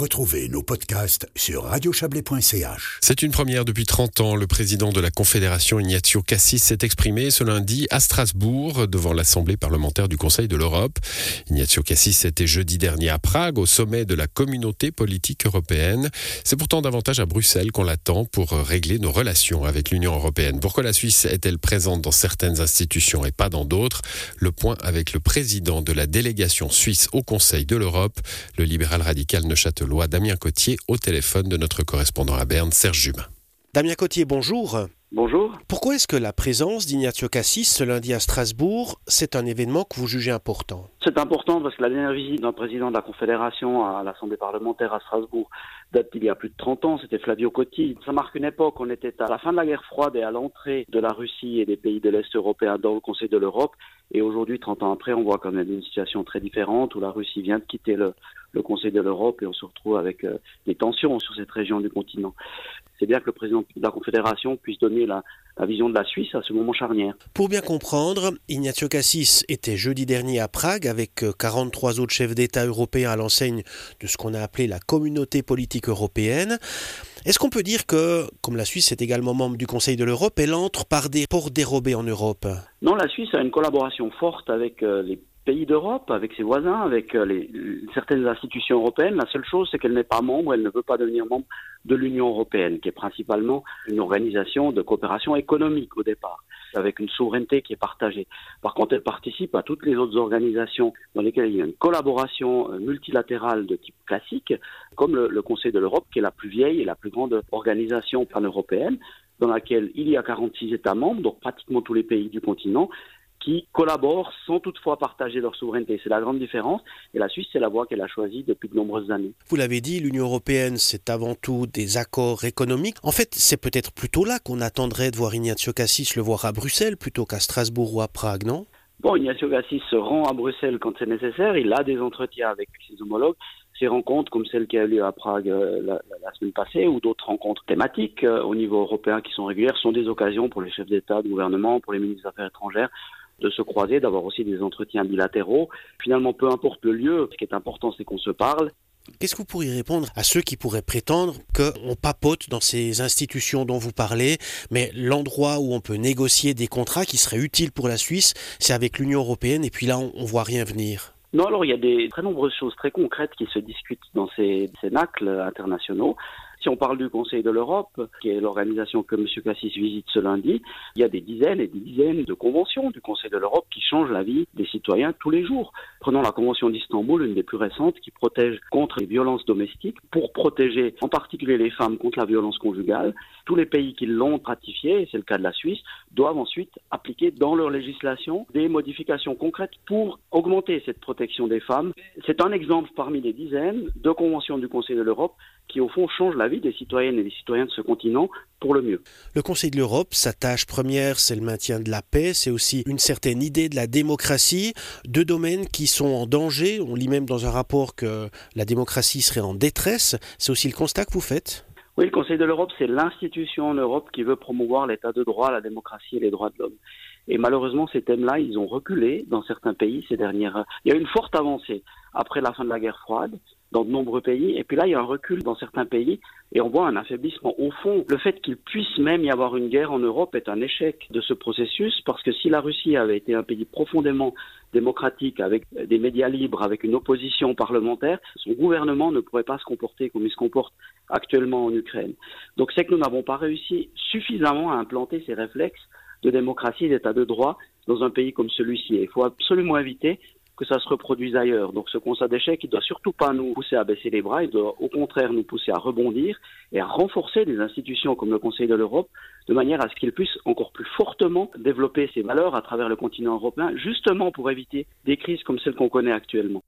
Retrouvez nos podcasts sur radiochablais.ch. C'est une première depuis 30 ans. Le président de la Confédération, Ignazio Cassis, s'est exprimé ce lundi à Strasbourg devant l'Assemblée parlementaire du Conseil de l'Europe. Ignazio Cassis était jeudi dernier à Prague au sommet de la communauté politique européenne. C'est pourtant davantage à Bruxelles qu'on l'attend pour régler nos relations avec l'Union européenne. Pourquoi la Suisse est-elle présente dans certaines institutions et pas dans d'autres? Le point avec le président de la délégation suisse au Conseil de l'Europe, le libéral radical Neuchâtelois Damien Cotier, au téléphone de notre correspondant à Berne, Serge Jumin. Damien Cotier, bonjour. Bonjour. Pourquoi est-ce que la présence d'Ignazio Cassis ce lundi à Strasbourg, c'est un événement que vous jugez important? C'est important parce que la dernière visite d'un président de la Confédération à l'Assemblée parlementaire à Strasbourg date d'il y a plus de 30 ans, c'était Flavio Cotti. Ça marque une époque, on était à la fin de la guerre froide et à l'entrée de la Russie et des pays de l'Est européen dans le Conseil de l'Europe. Et aujourd'hui, 30 ans après, on voit est dans une situation très différente où la Russie vient de quitter le, le Conseil de l'Europe et on se retrouve avec euh, des tensions sur cette région du continent c'est bien que le président de la Confédération puisse donner la, vision de la Suisse à ce moment charnière. Pour bien comprendre, Ignazio Cassis était jeudi dernier à Prague avec 43 euh, autres chefs d'État européens à l'enseigne de ce qu'on a appelé la communauté politique européenne. Est-ce qu'on peut dire que, comme la Suisse est également membre du Conseil de l'Europe, elle entre par des ports dérobés en Europe? Non, la Suisse a une collaboration forte avec euh, les pays d'Europe, avec ses voisins, avec euh, certaines institutions européennes. La seule chose, c'est qu'elle n'est pas membre, elle ne veut pas devenir membre de l'Union européenne, qui est principalement une organisation de coopération économique au départ, avec une souveraineté qui est partagée. Par contre, elle participe à toutes les autres organisations dans lesquelles il y a une collaboration euh, multilatérale de type classique, comme le, le Conseil de l'Europe, qui est la plus vieille et la plus grande organisation pan-européenne dans laquelle il y a 46 États membres, donc pratiquement tous les pays du continent, qui collaborent sans toutefois partager leur souveraineté. C'est la grande différence. Et la Suisse, c'est la voie qu'elle a choisie depuis de nombreuses années. Vous l'avez dit, l'Union européenne, c'est avant tout des accords économiques. En fait, c'est peut-être plutôt là qu'on attendrait de voir Ignacio Cassis le voir à Bruxelles plutôt qu'à Strasbourg ou à Prague, non? Bon, Ignacio Cassis se rend à Bruxelles quand c'est nécessaire. Il a des entretiens avec ses homologues ces rencontres comme celle qui a eu lieu à Prague euh, la, semaine passée ou d'autres rencontres thématiques euh, au niveau européen qui sont régulières sont des occasions pour les chefs d'État, de gouvernement, pour les ministres des Affaires étrangères de se croiser, d'avoir aussi des entretiens bilatéraux. Finalement, peu importe le lieu, ce qui est important, c'est qu'on se parle. Qu'est-ce que vous pourriez répondre à ceux qui pourraient prétendre qu'on papote dans ces institutions dont vous parlez, mais l'endroit où on peut négocier des contrats qui seraient utiles pour la Suisse, c'est avec l'Union européenne, et puis là, on, ne voit rien venir non, alors il y a des très nombreuses choses très concrètes qui se discutent dans ces cénacles internationaux. Si on parle du Conseil de l'Europe, qui est l'organisation que M. Cassis visite ce lundi, il y a des dizaines et des dizaines de conventions du Conseil de l'Europe qui changent la vie des citoyens tous les jours. Prenons la Convention d'Istanbul, une des plus récentes, qui protège contre les violences domestiques, pour protéger en particulier les femmes contre la violence conjugale. Tous les pays qui l'ont ratifié, et c'est le cas de la Suisse, doivent ensuite appliquer dans leur législation des modifications concrètes pour augmenter cette protection des femmes. C'est un exemple parmi des dizaines de conventions du Conseil de l'Europe qui, au fond, changent la vie des citoyennes et des citoyens de ce continent pour le mieux. Le Conseil de l'Europe, sa tâche première, c'est le maintien de la paix, c'est aussi une certaine idée de la démocratie, deux domaines qui sont en danger. On lit même dans un rapport que la démocratie serait en détresse. C'est aussi le constat que vous faites? Oui, le Conseil de l'Europe, c'est l'institution en Europe qui veut promouvoir l'état de droit, la démocratie et les droits de l'homme. Et malheureusement, ces thèmes-là, ils ont reculé dans certains pays ces dernières. Il y a une forte avancée après la fin de la guerre froide dans de nombreux pays. Et puis là, il y a un recul dans certains pays et on voit un affaiblissement. Au fond, le fait qu'il puisse même y avoir une guerre en Europe est un échec de ce processus parce que si la Russie avait été un pays profondément démocratique, avec des médias libres, avec une opposition parlementaire, son gouvernement ne pourrait pas se comporter comme il se comporte actuellement en Ukraine. Donc c'est que nous n'avons pas réussi suffisamment à implanter ces réflexes de démocratie d'état de droit dans un pays comme celui-ci. Il faut absolument éviter que ça se reproduise ailleurs. Donc ce constat d'échec, il doit surtout pas nous pousser à baisser les bras, il doit au contraire nous pousser à rebondir et à renforcer des institutions comme le Conseil de l'Europe de manière à ce qu'il puisse encore plus fortement développer ses valeurs à travers le continent européen, justement pour éviter des crises comme celles qu'on connaît actuellement.